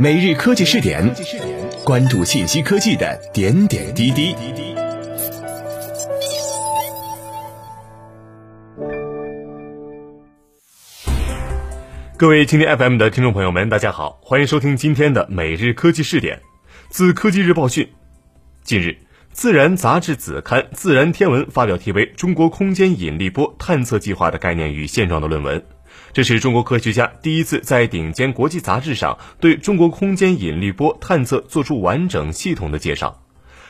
每日科技试点，关注信息科技的点点滴滴。各位蜻蜓 FM 的听众朋友们，大家好，欢迎收听今天的每日科技试点。自科技日报讯，近日，《自然》杂志子刊《自然天文》发表题为《中国空间引力波探测计划的概念与现状》的论文。这是中国科学家第一次在顶尖国际杂志上对中国空间引力波探测做出完整系统的介绍。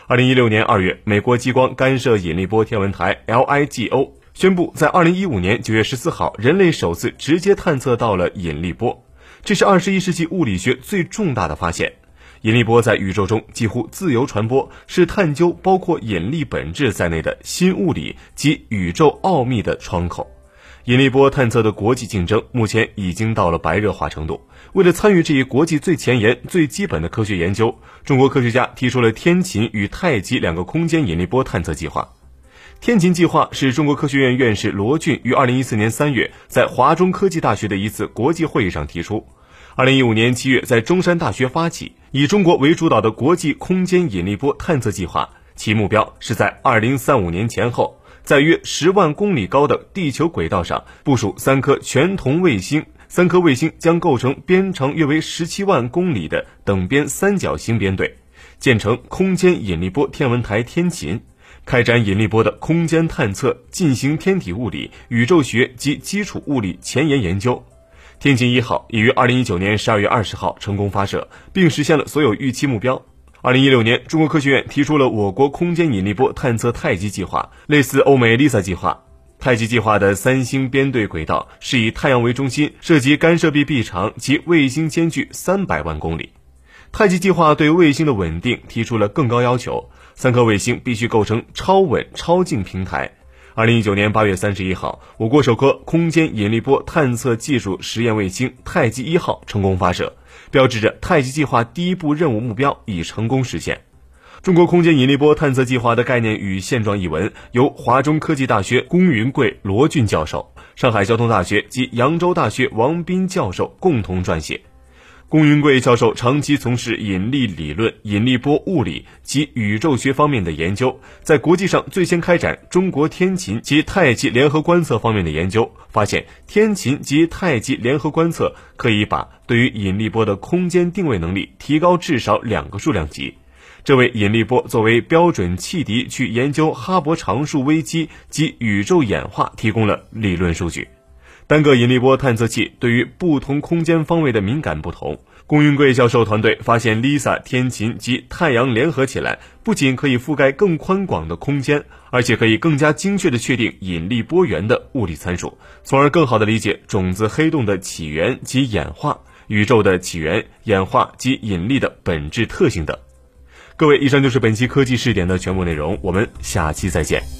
二零一六年二月，美国激光干涉引力波天文台 LIGO 宣布，在二零一五年九月十四号，人类首次直接探测到了引力波，这是二十一世纪物理学最重大的发现。引力波在宇宙中几乎自由传播，是探究包括引力本质在内的新物理及宇宙奥秘的窗口。引力波探测的国际竞争目前已经到了白热化程度。为了参与这一国际最前沿、最基本的科学研究，中国科学家提出了天琴与太极两个空间引力波探测计划。天琴计划是中国科学院院士罗俊于二零一四年三月在华中科技大学的一次国际会议上提出，二零一五年七月在中山大学发起，以中国为主导的国际空间引力波探测计划，其目标是在二零三五年前后。在约十万公里高的地球轨道上部署三颗全铜卫星，三颗卫星将构成边长约为十七万公里的等边三角形编队，建成空间引力波天文台天琴，开展引力波的空间探测，进行天体物理、宇宙学及基础物理前沿研究。天琴一号已于二零一九年十二月二十号成功发射，并实现了所有预期目标。二零一六年，中国科学院提出了我国空间引力波探测太极计划，类似欧美 LISA 计划。太极计划的三星编队轨道是以太阳为中心，涉及干涉臂臂长及卫星间距三百万公里。太极计划对卫星的稳定提出了更高要求，三颗卫星必须构成超稳超静平台。二零一九年八月三十一号，我国首颗空间引力波探测技术实验卫星太极一号成功发射，标志着太极计划第一步任务目标已成功实现。中国空间引力波探测计划的概念与现状一文由华中科技大学龚云贵、罗俊教授、上海交通大学及扬州大学王斌教授共同撰写。龚云贵教授长期从事引力理论、引力波物理及宇宙学方面的研究，在国际上最先开展中国天琴及太极联合观测方面的研究，发现天琴及太极联合观测可以把对于引力波的空间定位能力提高至少两个数量级，这为引力波作为标准汽笛去研究哈勃常数微机及宇宙演化提供了理论数据。单个引力波探测器对于不同空间方位的敏感不同。龚云贵教授团队发现，LISA 天琴及太阳联合起来，不仅可以覆盖更宽广的空间，而且可以更加精确地确定引力波源的物理参数，从而更好地理解种子黑洞的起源及演化、宇宙的起源、演化及引力的本质特性等。各位，以上就是本期科技试点的全部内容，我们下期再见。